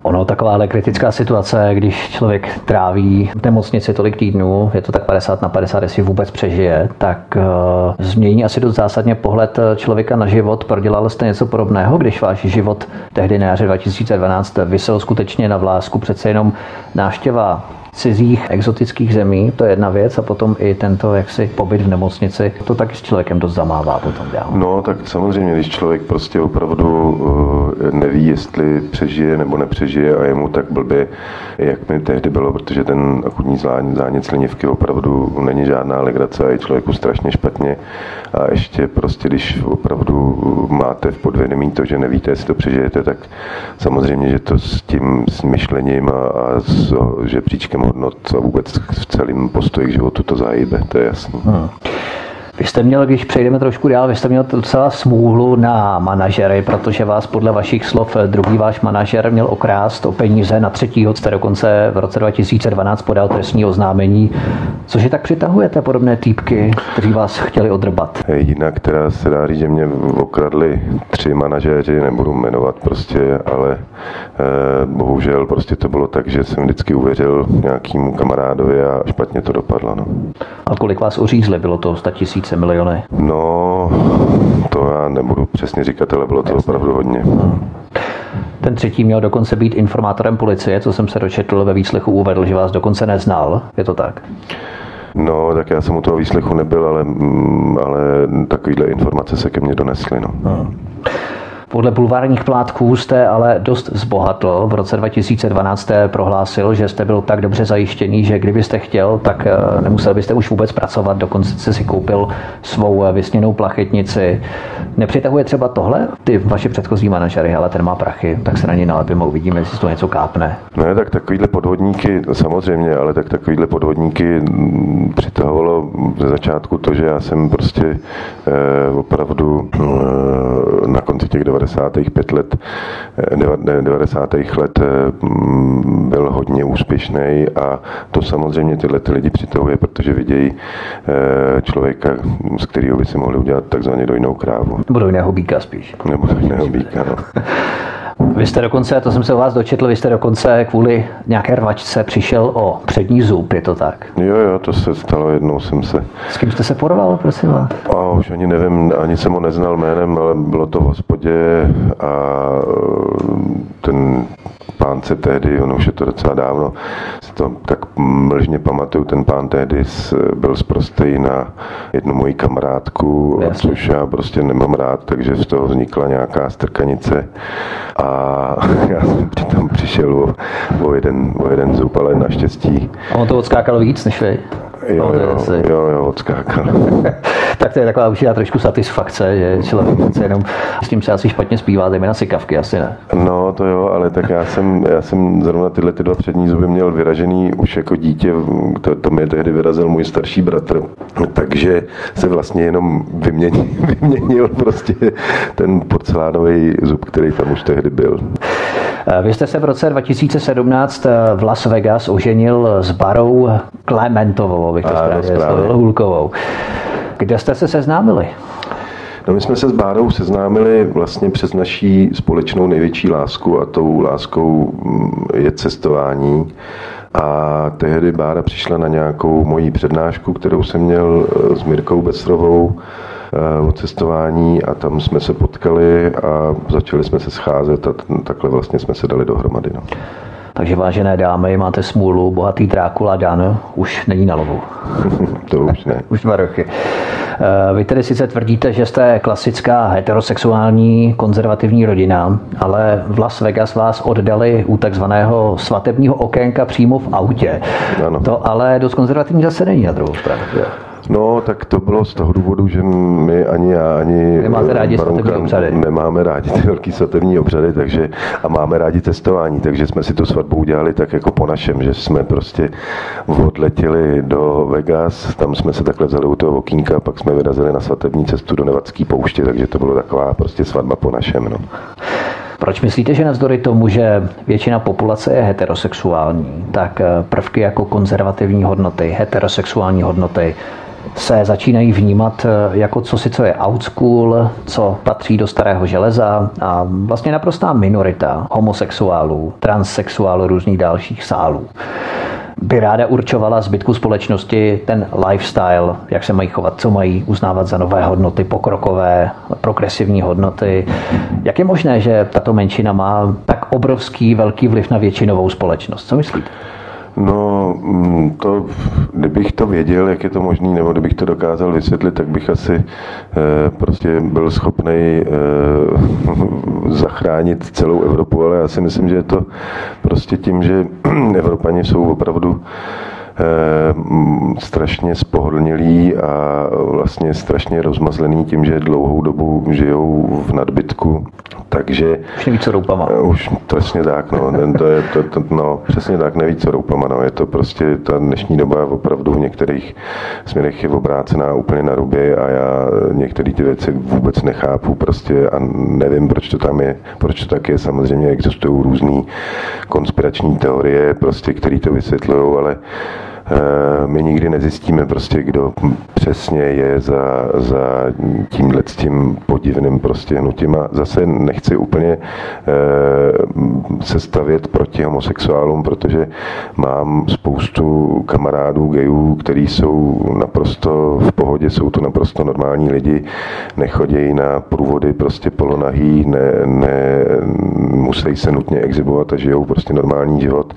Speaker 1: Ono takováhle kritická situace, když člověk tráví v nemocnici tolik týdnů, je to tak 50 na 50, jestli vůbec přežije, tak uh, změní asi dost zásadně pohled člověka na život. Prodělal jste něco podobného, když váš život tehdy na jaře 2012 vysel skutečně na vlásku, přece jenom návštěva cizích exotických zemí, to je jedna věc, a potom i tento jaksi pobyt v nemocnici, to taky s člověkem dost zamává potom dál.
Speaker 2: No, tak samozřejmě, když člověk prostě opravdu eh, neví, jestli přežije nebo nepřežije a je mu tak blbě, jak mi tehdy bylo, protože ten akutní zánět slinivky opravdu není žádná legrace a je člověku strašně špatně. A ještě prostě, když opravdu máte v podvědomí to, že nevíte, jestli to přežijete, tak samozřejmě, že to s tím s myšlením a, a s žebříčkem hodnot a vůbec v celém postoji k životu to zajíbe, to je jasné. Hmm.
Speaker 1: Vy jste měl, když přejdeme trošku dál, vy jste měl docela smůlu na manažery, protože vás podle vašich slov druhý váš manažer měl okrást o peníze na třetího, jste dokonce v roce 2012 podal trestní oznámení. Cože tak přitahujete podobné týpky, kteří vás chtěli odrbat?
Speaker 2: Jinak teda se dá říct, že mě okradli tři manažéři, nebudu jmenovat prostě, ale eh, bohužel prostě to bylo tak, že jsem vždycky uvěřil nějakému kamarádovi a špatně to dopadlo. No.
Speaker 1: A kolik vás uřízli? Bylo to 100 tisíc? Tisíce, miliony?
Speaker 2: No, to já nebudu přesně říkat, ale bylo to Jasně. opravdu hodně. Hmm.
Speaker 1: Ten třetí měl dokonce být informátorem policie, co jsem se dočetl ve výslechu uvedl, že vás dokonce neznal. Je to tak?
Speaker 2: No, tak já jsem u toho výslechu nebyl, ale, mm, ale takovýhle informace se ke mně donesly. No. Hmm.
Speaker 1: Podle bulvárních plátků jste ale dost zbohatl. V roce 2012 jste prohlásil, že jste byl tak dobře zajištěný, že kdybyste chtěl, tak eh, nemusel byste už vůbec pracovat. Dokonce jste si koupil svou eh, vysněnou plachetnici. Nepřitahuje třeba tohle ty vaše předchozí manažery, ale ten má prachy, tak se na něj nalepíme, uvidíme, jestli to něco kápne.
Speaker 2: Ne, tak takovýhle podvodníky, samozřejmě, ale tak takovýhle podvodníky mm, přitahovalo ze začátku to, že já jsem prostě eh, opravdu eh, na konci těch 95 let, eh, 90. let eh, mm, byl hodně úspěšný a to samozřejmě tyhle ty lidi přitahuje, protože vidějí eh, člověka, z kterého by si mohli udělat takzvaně dojnou krávu.
Speaker 1: Nebo do jiného býka spíš.
Speaker 2: Nebo dojného býka, no.
Speaker 1: Vy jste dokonce, to jsem se u vás dočetl, vy jste dokonce kvůli nějaké rvačce přišel o přední zub, je to tak?
Speaker 2: Jo, jo, to se stalo, jednou jsem se...
Speaker 1: S kým jste se porval, prosím vás?
Speaker 2: A už ani nevím, ani jsem ho neznal jménem, ale bylo to v hospodě a ten pán se tehdy, ono už je to docela dávno, si to tak mlžně pamatuju, ten pán tehdy byl zprostý na jednu moji kamarádku,
Speaker 1: Jasně.
Speaker 2: což já prostě nemám rád, takže z toho vznikla nějaká strkanice a já jsem tam přišel o, o, jeden, o jeden zub, ale naštěstí
Speaker 1: A on to odskákal víc než vy?
Speaker 2: Jo,
Speaker 1: si?
Speaker 2: jo, jo, jo, odskákal.
Speaker 1: tak to je taková určitá trošku satisfakce, že člověk přece jenom s tím se asi špatně zpívá, zejména si kavky, asi ne.
Speaker 2: No to jo, ale tak já jsem, já jsem zrovna tyhle ty dva přední zuby měl vyražený už jako dítě, to, to mě tehdy vyrazil můj starší bratr, takže se vlastně jenom vyměnil, vyměnil prostě ten porcelánový zub, který tam už tehdy byl.
Speaker 1: Vy jste se v roce 2017 v Las Vegas oženil s Barou Klementovou, abych to správně Hulkovou. Kde jste se seznámili?
Speaker 2: No my jsme se s Bárou seznámili vlastně přes naší společnou největší lásku a tou láskou mm, je cestování. A tehdy Bára přišla na nějakou moji přednášku, kterou jsem měl eh, s Mirkou Besrovou eh, o cestování a tam jsme se potkali a začali jsme se scházet a takhle vlastně jsme se dali dohromady. No.
Speaker 1: Takže vážené dámy, máte smůlu, bohatý Drákula Dan už není na lovu.
Speaker 2: to už ne.
Speaker 1: Už dva roky. Eh, Vy tedy sice tvrdíte, že jste klasická heterosexuální konzervativní rodina, ale v Las Vegas vás oddali u takzvaného svatebního okénka přímo v autě.
Speaker 2: Ano.
Speaker 1: To ale dost konzervativní zase není na druhou stranu.
Speaker 2: No, tak to bylo z toho důvodu, že my ani já, ani
Speaker 1: Nemáte rádi
Speaker 2: Baronka
Speaker 1: obřady.
Speaker 2: Nemáme rádi ty velký svatební obřady, takže a máme rádi testování, takže jsme si tu svatbu udělali tak jako po našem, že jsme prostě odletěli do Vegas, tam jsme se takhle vzali u toho okýnka, pak jsme vyrazili na svatební cestu do Nevadské pouště, takže to bylo taková prostě svatba po našem. No.
Speaker 1: Proč myslíte, že navzdory tomu, že většina populace je heterosexuální, tak eh, prvky jako konzervativní hodnoty, heterosexuální hodnoty se začínají vnímat eh, jako co si co je old school, co patří do starého železa a vlastně naprostá minorita homosexuálů, transsexuálů, různých dalších sálů by ráda určovala zbytku společnosti ten lifestyle, jak se mají chovat, co mají uznávat za nové hodnoty, pokrokové, progresivní hodnoty. Jak je možné, že tato menšina má tak obrovský, velký vliv na většinovou společnost? Co myslíte?
Speaker 2: No, mm, to, kdybych to věděl, jak je to možný, nebo kdybych to dokázal vysvětlit, tak bych asi eh, prostě byl schopný eh, zachránit celou Evropu, ale já si myslím, že je to prostě tím, že Evropani jsou opravdu strašně spohodlnělí a vlastně strašně rozmazlený tím, že dlouhou dobu žijou v nadbytku. Takže
Speaker 1: Už neví, co roupama.
Speaker 2: Eh, Už přesně tak, no, to je, to, to, no, přesně tak, neví, co roupama, no, je to prostě, ta dnešní doba opravdu v některých směrech je obrácená úplně na ruby a já některé ty věci vůbec nechápu prostě a nevím, proč to tam je, proč to tak je, samozřejmě existují různé konspirační teorie, prostě, které to vysvětlují, ale Eh, my nikdy nezjistíme prostě, kdo přesně je za, za tímhle tím podivným prostě hnutím. A zase nechci úplně eh, se stavět proti homosexuálům, protože mám spoustu kamarádů gayů, kteří jsou naprosto v pohodě, jsou to naprosto normální lidi, nechodějí na průvody prostě polonahý, ne, ne, musí se nutně exibovat a žijou prostě normální život.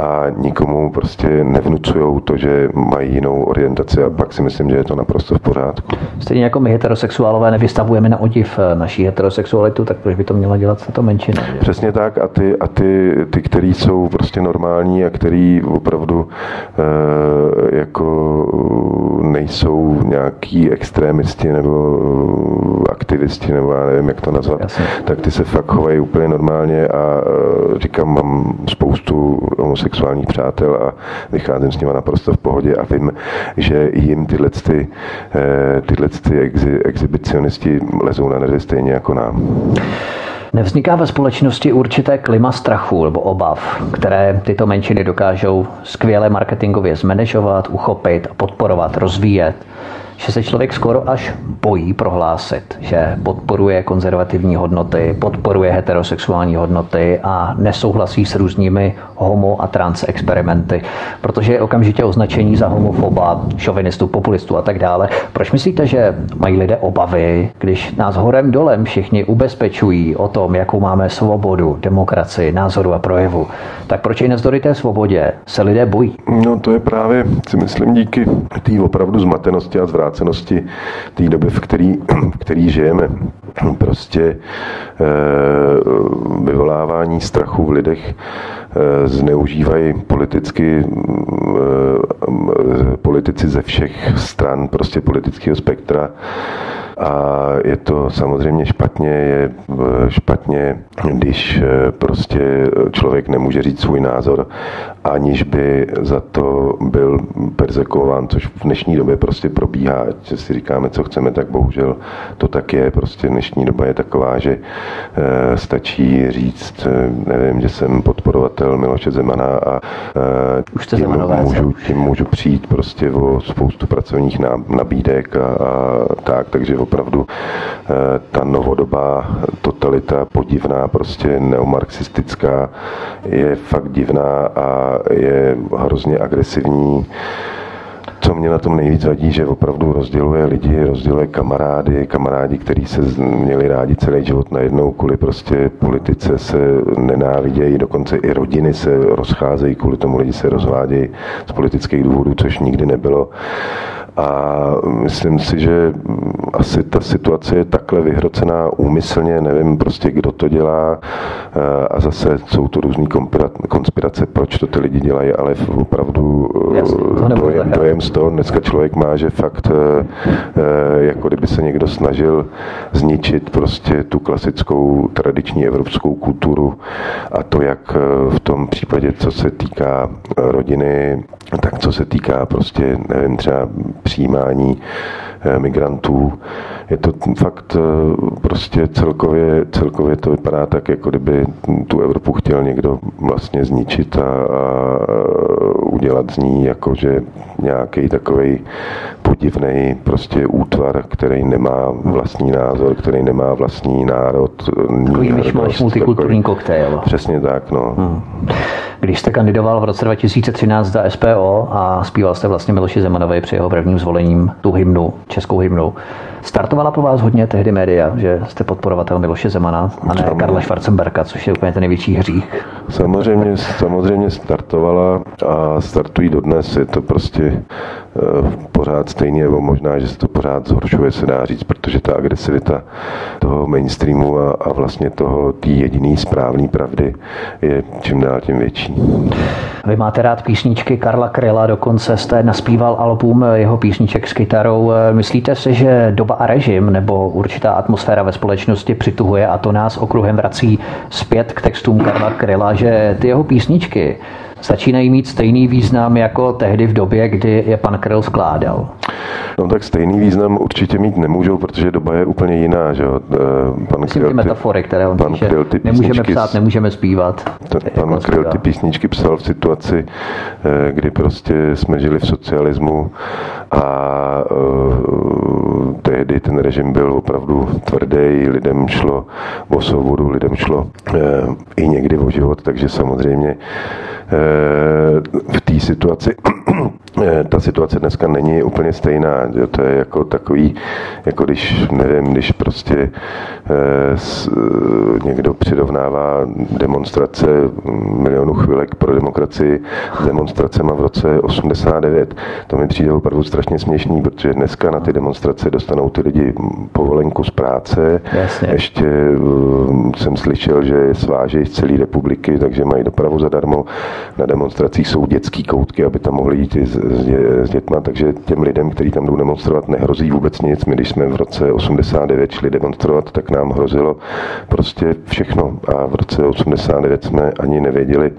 Speaker 2: A nikomu prostě nevnucují to, že mají jinou orientaci a pak si myslím, že je to naprosto v pořádku.
Speaker 1: Stejně jako my heterosexuálové nevystavujeme na odiv eh, naší heterosexualitu, tak proč by to měla dělat tato menšina? Že?
Speaker 2: Přesně tak a ty, a ty, ty který jsou prostě normální a který opravdu e, jako nejsou nějaký extrémisti nebo aktivisti, nebo já nevím, jak to nazvat, Jasně. tak ty se fakt chovají úplně normálně a e, říkám, mám spoustu homosexuálních přátel a vycházím s nimi naprosto v pohodě a vím, že jim tyhle, ty, e, tyhle ty exi, exhibicionisti lezou na neři stejně jako nám.
Speaker 1: Nevzniká ve společnosti určité klima strachu nebo obav, které tyto menšiny dokážou skvěle marketingově zmanéžovat, uchopit a podporovat, rozvíjet že se člověk skoro až bojí prohlásit, že podporuje konzervativní hodnoty, podporuje heterosexuální hodnoty a nesouhlasí s různými homo a trans experimenty, protože je okamžitě označení za homofoba, šovinistu, populistu a tak dále. Proč myslíte, že mají lidé obavy, když nás horem dolem všichni ubezpečují o tom, jakou máme svobodu, demokracii, názoru a projevu? Tak proč i navzdory té svobodě se lidé bojí?
Speaker 2: No to je právě, si myslím, díky té opravdu zmatenosti a zvrácenosti té doby, v který, v který žijeme. Prostě e, vyvolávání strachu v lidech e, zneužívají politicky e, politici ze všech stran prostě politického spektra a je to samozřejmě špatně, je špatně, když prostě člověk nemůže říct svůj názor, aniž by za to byl persekován, což v dnešní době prostě probíhá, že si říkáme, co chceme, tak bohužel to tak je. Prostě dnešní doba je taková, že stačí říct, nevím, že jsem podporovatel Miloše Zemana a
Speaker 1: Už tím,
Speaker 2: můžu, tím můžu přijít prostě o spoustu pracovních nabídek a, a tak, takže opravdu ta novodobá totalita podivná, prostě neomarxistická, je fakt divná a je hrozně agresivní co mě na tom nejvíc vadí, že opravdu rozděluje lidi, rozděluje kamarády, kamarádi, kteří se měli rádi celý život najednou kvůli prostě politice se nenávidějí, dokonce i rodiny se rozcházejí, kvůli tomu lidi se rozvádějí z politických důvodů, což nikdy nebylo. A myslím si, že asi ta situace je takhle vyhrocená úmyslně, nevím prostě, kdo to dělá. Eh, a zase jsou to různé konspirace, proč to ty lidi dělají, ale opravdu eh, dojem, dojem z toho. Dneska člověk má, že fakt eh, jako kdyby se někdo snažil zničit prostě tu klasickou tradiční evropskou kulturu a to jak v tom případě, co se týká rodiny, tak co se týká prostě, nevím, třeba přijímání eh, migrantů. Je to fakt eh, prostě celkově, celkově to vypadá tak, jako kdyby tu Evropu chtěl někdo vlastně zničit a, a udělat z ní jakože nějaký takový podivný prostě útvar, který nemá vlastní názor, který nemá vlastní národ.
Speaker 1: Takový myšmaš multikulturní koktejl.
Speaker 2: Přesně tak, no. Hmm.
Speaker 1: Když jste kandidoval v roce 2013 za SPO a zpíval jste vlastně Miloši Zemanovi při jeho prvním zvolením tu hymnu, českou hymnu, startovala po vás hodně tehdy média, že jste podporovatel Miloše Zemana a ne Karla Schwarzenberga, což je úplně ten největší hřích?
Speaker 2: Samozřejmě, samozřejmě startovala a startují dodnes. Je to prostě uh, pořád stejný, nebo možná, že se to pořád zhoršuje, se dá říct, protože ta agresivita toho mainstreamu a, a vlastně toho té jediný správný pravdy je čím dál tím větší.
Speaker 1: Vy máte rád písničky Karla Kryla, dokonce jste naspíval album jeho písniček s kytarou. Myslíte si, že doba a režim nebo určitá atmosféra ve společnosti přituhuje a to nás okruhem vrací zpět k textům Karla Kryla, že ty jeho písničky začínají mít stejný význam jako tehdy v době, kdy je pan Kryl skládal?
Speaker 2: No tak stejný význam určitě mít nemůžou, protože doba je úplně jiná. Že?
Speaker 1: Eh, pan Myslím Kryl, ty metafory, které on pan píše. Kryl ty nemůžeme psát, nemůžeme zpívat.
Speaker 2: Pan jako Kryl ty písničky psal v situaci, eh, kdy prostě jsme žili v socialismu a uh, tehdy ten režim byl opravdu tvrdý, lidem šlo o svobodu, lidem šlo i někdy o život, takže samozřejmě v té situaci Eh, ta situace dneska není úplně stejná. Že to je jako takový, jako když, nevím, když prostě eh, s, eh, někdo přirovnává demonstrace milionu chvilek pro demokracii s demonstracemi v roce 89. To mi přijde opravdu strašně směšný, protože dneska na ty demonstrace dostanou ty lidi povolenku z práce.
Speaker 1: Jasně.
Speaker 2: Ještě jsem slyšel, že svážejí z celé republiky, takže mají dopravu zadarmo. Na demonstracích jsou dětský koutky, aby tam mohli jít i s, s dětma, takže těm lidem, kteří tam jdou demonstrovat, nehrozí vůbec nic. My, když jsme v roce 89 šli demonstrovat, tak nám hrozilo prostě všechno. A v roce 89 jsme ani nevěděli,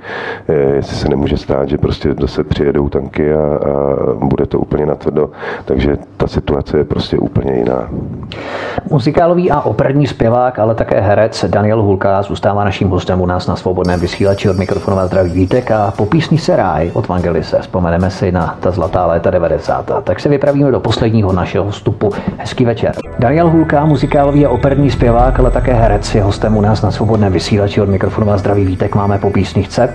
Speaker 2: eh, jestli se nemůže stát, že prostě zase přijedou tanky a, a bude to úplně natvrdo. Takže ta situace je prostě úplně jiná.
Speaker 1: Muzikálový a operní zpěvák, ale také herec Daniel Hulka zůstává naším hostem u nás na svobodném vysílači od mikrofonová zdraví Vítek a po písni se ráj od Vangelise. Vzpomeneme si na ta zlatá léta 90. Tak se vypravíme do posledního našeho vstupu. Hezký večer. Daniel Hulka, muzikálový a operní zpěvák, ale také herec, je hostem u nás na svobodném vysílači od mikrofonová zdraví Vítek. Máme po písničce.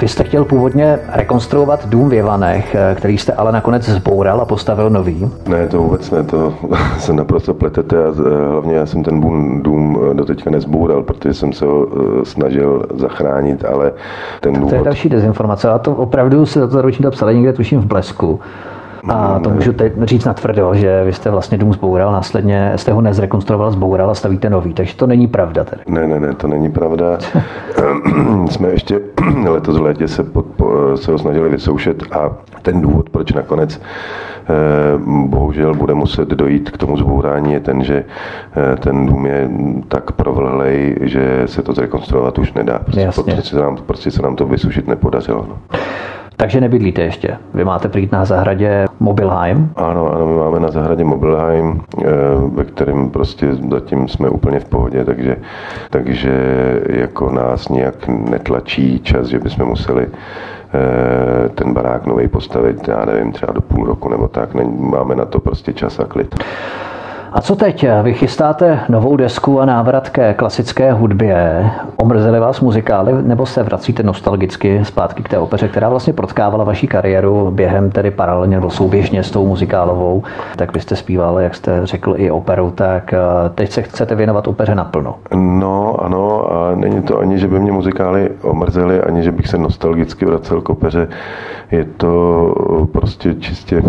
Speaker 1: Vy jste chtěl původně rekonstruovat dům v Jevanech, který jste ale nakonec zboural a postavil nový.
Speaker 2: Ne, to vůbec ne, to se naprosto pletete a hlavně já jsem ten dům doteďka nezboural, protože jsem se ho eh, snažil zachránit, ale ten důvod...
Speaker 1: To je další dezinformace, a to opravdu se to ročně psali někde tuším v Blesku. A to můžu teď říct na tvrdo, že vy jste vlastně dům zboural, následně jste ho nezrekonstruoval, zboural a stavíte nový, takže to není pravda tedy.
Speaker 2: Ne, ne, ne, to není pravda. Jsme ještě letos v létě se, pod, se ho snažili vysoušet a ten důvod, proč nakonec eh, bohužel bude muset dojít k tomu zbourání, je ten, že eh, ten dům je tak provlhlej, že se to zrekonstruovat už nedá. Prostě, prostě, se, nám, prostě se nám to vysušit nepodařilo. No.
Speaker 1: Takže nebydlíte ještě. Vy máte prý na zahradě Mobilheim?
Speaker 2: Ano, ano, my máme na zahradě Mobilheim, eh, ve kterém prostě zatím jsme úplně v pohodě, takže, takže jako nás nějak netlačí čas, že bychom museli eh, ten barák nový postavit, já nevím, třeba do půl roku nebo tak. Máme na to prostě čas a klid.
Speaker 1: A co teď? Vy chystáte novou desku a návrat ke klasické hudbě. Omrzeli vás muzikály, nebo se vracíte nostalgicky zpátky k té opeře, která vlastně protkávala vaši kariéru během tedy paralelně nebo souběžně s tou muzikálovou? Tak vy jste jak jste řekl, i operu, tak eh, teď se chcete věnovat opeře naplno.
Speaker 2: No, ano, a není to ani, že by mě muzikály omrzely, ani že bych se nostalgicky vracel k opeře. Je to prostě čistě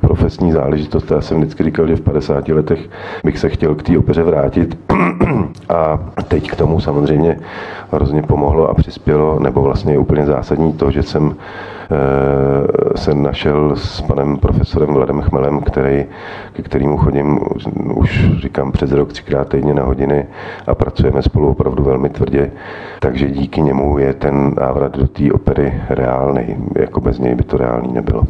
Speaker 2: profesní záležitost. Já jsem vždycky říkal, že v 50 letech bych se chtěl k té opeře vrátit. A teď k tomu samozřejmě hrozně pomohlo a přispělo, nebo vlastně je úplně zásadní to, že jsem eh, se našel s panem profesorem Vladem Chmelem, který, ke kterému chodím už říkám přes rok třikrát týdně na hodiny a pracujeme spolu opravdu velmi tvrdě. Takže díky němu je ten návrat do té opery reálný. Jako bez něj by to reálný nebylo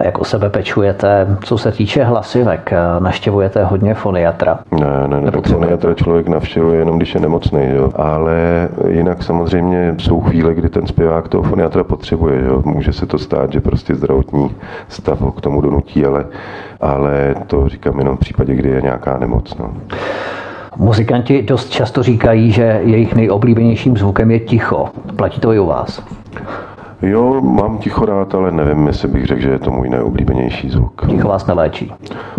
Speaker 1: jak o sebe pečujete. Co se týče hlasivek, naštěvujete hodně foniatra?
Speaker 2: Ne, ne, ne, foniatra člověk navštěvuje jenom, když je nemocný, jo. ale jinak samozřejmě jsou chvíle, kdy ten zpěvák toho foniatra potřebuje. Jo. Může se to stát, že prostě zdravotní stav ho k tomu donutí, ale, ale to říkám jenom v případě, kdy je nějaká nemoc. No.
Speaker 1: Muzikanti dost často říkají, že jejich nejoblíbenějším zvukem je ticho. Platí to i u vás?
Speaker 2: Jo, mám ticho rád, ale nevím, jestli bych řekl, že je to můj nejoblíbenější zvuk.
Speaker 1: Ticho vás neléčí?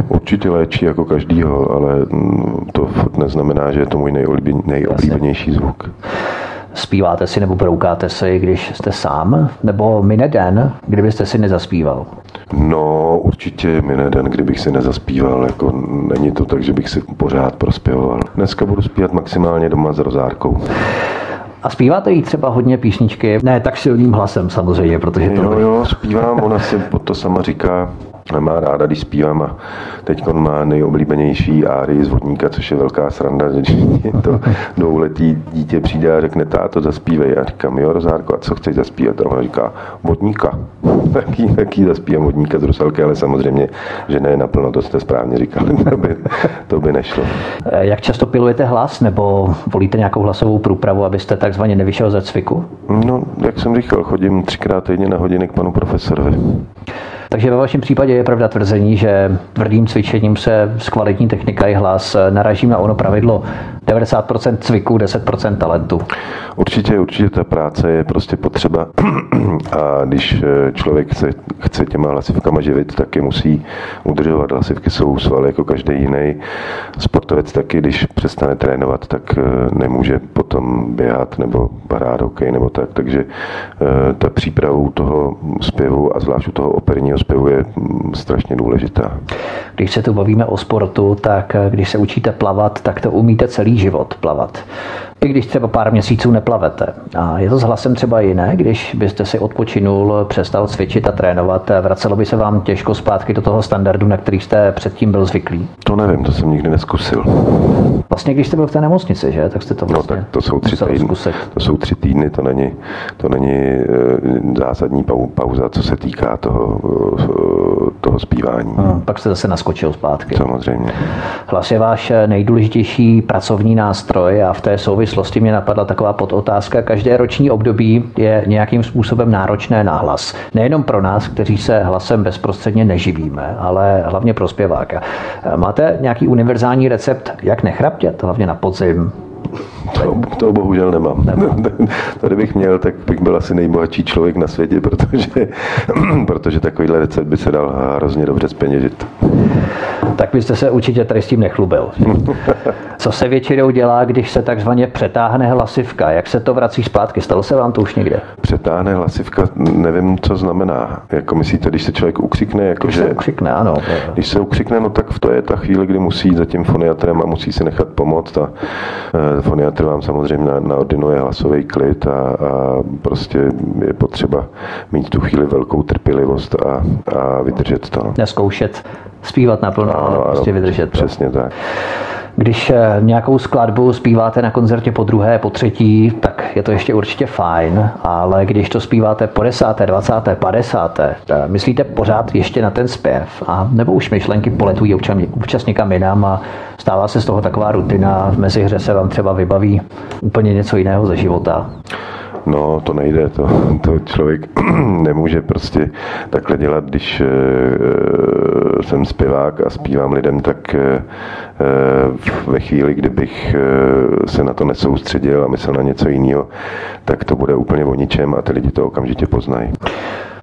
Speaker 2: Určitě léčí jako každýho, ale mm, to neznamená, že je to můj nejoblíbenější zvuk.
Speaker 1: Zpíváte si nebo broukáte si, když jste sám? Nebo mine den, kdybyste si nezaspíval?
Speaker 2: No, určitě mine den, kdybych si nezaspíval. Jako, není to tak, že bych si pořád prospěvoval. Dneska budu zpívat maximálně doma s rozárkou.
Speaker 1: A zpíváte jí třeba hodně písničky? Ne tak silným hlasem samozřejmě, protože to...
Speaker 2: Jo, jo, zpívám, ona si to sama říká, má ráda, když zpívám a teď on má nejoblíbenější árii z vodníka, což je velká sranda, že to dvouletý dítě přijde a řekne, táto zaspívej. Já říkám, jo, Rozárko, a co chceš zaspívat? A ona říká, vodníka. Taký, taký zaspívám vodníka z Rusalky, ale samozřejmě, že ne naplno, to jste správně říkali, to by, to by nešlo.
Speaker 1: Jak často pilujete hlas, nebo volíte nějakou hlasovou průpravu, abyste takzvaně nevyšel ze cviku?
Speaker 2: No, jak jsem říkal, chodím třikrát týdně na hodiny k panu profesorovi.
Speaker 1: Takže ve vašem případě je pravda tvrzení, že tvrdým cvičením se zkvalitní technika i hlas. Naražím na ono pravidlo 90% cviku, 10% talentu.
Speaker 2: Určitě, určitě ta práce je prostě potřeba a když eh, člověk chce, chce těma hlasivkama živit, tak je musí udržovat. Hlasivky jsou svaly jako každý jiný. Sportovec taky, když přestane trénovat, tak eh, nemůže potom běhat nebo hrát hokej nebo tak. Takže eh, ta přípravu toho zpěvu a zvlášť u toho operního zpěvu je mm, strašně důležitá.
Speaker 1: Když se tu bavíme o sportu, tak když se učíte plavat, tak to umíte celý život plavat i když třeba pár měsíců neplavete. A je to s hlasem třeba jiné, když byste si odpočinul, přestal cvičit a trénovat, vracelo by se vám těžko zpátky do toho standardu, na který jste předtím byl zvyklý?
Speaker 2: To nevím, to jsem nikdy neskusil.
Speaker 1: Vlastně, když jste byl v té nemocnici, že? Tak jste to vlastně
Speaker 2: No tak to jsou tři týdny, to jsou tři týdny, to není, to není e, zásadní pauza, co se týká toho, toho zpívání.
Speaker 1: Hmm, pak jste zase naskočil zpátky.
Speaker 2: Samozřejmě.
Speaker 1: Hlas je váš nejdůležitější pracovní nástroj a v té souvislosti souvislosti mě napadla taková podotázka. Každé roční období je nějakým způsobem náročné na hlas. Nejenom pro nás, kteří se hlasem bezprostředně neživíme, ale hlavně pro zpěváka. Máte nějaký univerzální recept, jak nechraptět, hlavně na podzim,
Speaker 2: to, to bohužel nemám. nemám. to kdybych měl, tak bych byl asi nejbohatší člověk na světě, protože, protože takovýhle recept by se dal hrozně dobře zpeněžit.
Speaker 1: Tak byste se určitě tady s tím nechlubil. Co se většinou dělá, když se takzvaně přetáhne hlasivka? Jak se to vrací zpátky? Stalo se vám to už někde?
Speaker 2: Přetáhne hlasivka, nevím, co znamená. Jako myslíte, když se člověk ukřikne? Jako
Speaker 1: když že, se ukřikne, ano.
Speaker 2: Když se ukřikne, no tak to je ta chvíle, kdy musí za tím foniatrem a musí si nechat pomoct. A e, foniatr vám samozřejmě naordinuje hlasový klid a, a prostě je potřeba mít tu chvíli velkou trpělivost a, a vydržet to.
Speaker 1: Neskoušet zpívat naplno, ale prostě vydržet.
Speaker 2: Přesně tak.
Speaker 1: Když eh, nějakou skladbu zpíváte na koncertě po druhé, po třetí, tak je to ještě určitě fajn, ale když to zpíváte po desáté, dvacáté, padesáté, eh, myslíte pořád ještě na ten zpěv? A nebo už myšlenky poletují občas někam jinam a stává se z toho taková rutina, v mezihře se vám třeba vybaví úplně něco jiného ze života?
Speaker 2: No, to nejde, to, to člověk nemůže prostě takhle dělat, když e, jsem zpěvák a zpívám lidem, tak e, ve chvíli, kdybych e, se na to nesoustředil a myslel na něco jiného, tak to bude úplně o ničem a ty lidi to okamžitě poznají.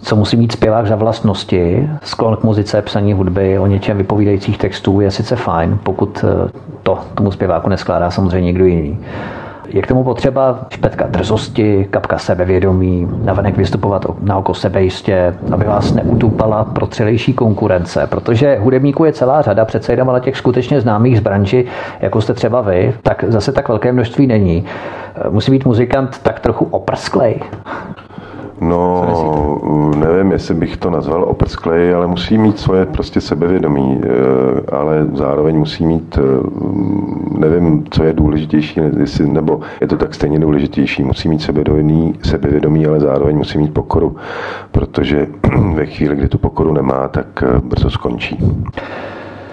Speaker 1: Co musí mít zpěvák za vlastnosti? Sklon k muzice, psaní hudby, o něčem vypovídajících textů je sice fajn, pokud to tomu zpěváku neskládá samozřejmě někdo jiný. Je k tomu potřeba špetka drzosti, kapka sebevědomí, navenek vystupovat na oko sebejistě, aby vás neutupala prostřelejší konkurence, protože hudebníků je celá řada, přece jenom ale těch skutečně známých z branži, jako jste třeba vy, tak zase tak velké množství není. Musí být muzikant tak trochu oprsklej.
Speaker 2: No, nevím, jestli bych to nazval oprsklej, ale musí mít svoje prostě sebevědomí, eh, ale zároveň musí mít, eh, nevím, co je důležitější, jestli, nebo je to tak stejně důležitější, musí mít sebevědomí, sebevědomí, ale zároveň musí mít pokoru, protože ve chvíli, kdy tu pokoru nemá, tak eh, brzo skončí.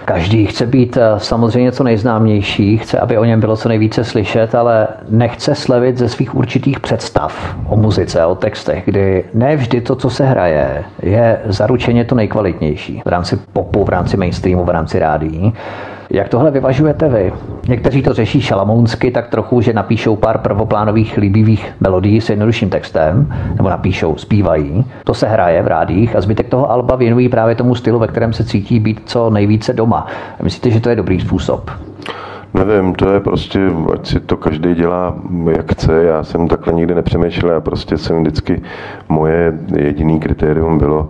Speaker 1: Každý chce být eh, samozřejmě co nejznámější, chce, aby o něm bylo co nejvíce slyšet, ale nechce slevit ze svých určitých představ o muzice, o textech, kdy ne vždy to, co se hraje, je zaručeně to nejkvalitnější v rámci popu, v rámci mainstreamu, v rámci rádií. Jak tohle vyvažujete vy? Někteří to řeší šalamounsky tak trochu, že napíšou pár prvoplánových líbivých melodií s jednodušším textem, nebo napíšou, zpívají. To se hraje v rádích a zbytek toho alba věnují právě tomu stylu, ve kterém se cítí být co nejvíce doma. Myslíte, že to je dobrý způsob?
Speaker 2: Nevím, to je prostě, ať si to každý dělá, jak chce. Já jsem takhle nikdy nepřemýšlel a prostě jsem vždycky, moje jediný kritérium bylo,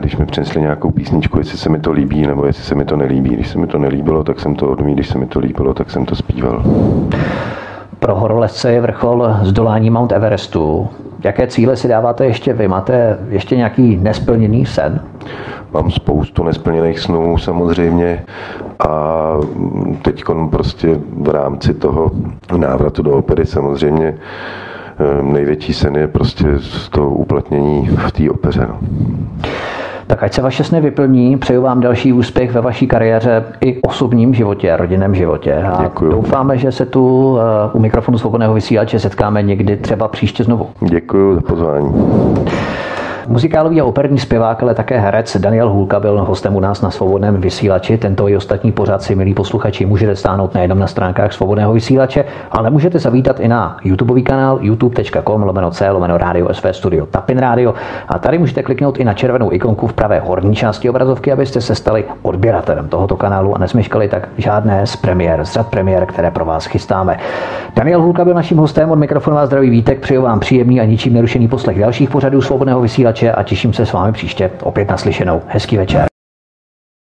Speaker 2: když mi přinesli nějakou písničku, jestli se mi to líbí nebo jestli se mi to nelíbí. Když se mi to nelíbilo, tak jsem to odmít, když se mi to líbilo, tak jsem to zpíval.
Speaker 1: Pro horolezce je vrchol zdolání Mount Everestu. Jaké cíle si dáváte ještě vy? Máte ještě nějaký nesplněný sen?
Speaker 2: Mám spoustu nesplněných snů samozřejmě a teď prostě v rámci toho návratu do opery samozřejmě největší sen je prostě z toho uplatnění v té opeře. No.
Speaker 1: Tak ať se vaše sny vyplní, přeju vám další úspěch ve vaší kariéře i osobním životě, rodinném životě. A Děkuju. doufáme, že se tu eh, u mikrofonu svobodného vysílače setkáme někdy třeba příště znovu.
Speaker 2: Děkuji za pozvání.
Speaker 1: Muzikálový a operní zpěvák, ale také herec Daniel Hůlka byl hostem u nás na svobodném vysílači. Tento i ostatní pořad si, milí posluchači, můžete stáhnout nejenom na stránkách svobodného vysílače, ale můžete zavítat i na YouTubeový kanál youtube.com lomeno C lomeno Radio SV Studio Tapin Radio a tady můžete kliknout i na červenou ikonku v pravé horní části obrazovky, abyste se stali odběratelem tohoto kanálu a nesmeškali tak žádné z premiér, z řad premiér, které pro vás chystáme. Daniel Hulka byl naším hostem od mikrofonu a zdraví vítek. Přeju vám příjemný a ničím nerušený poslech dalších pořadů svobodného vysílače a těším se s vámi příště opět naslyšenou. Hezký večer.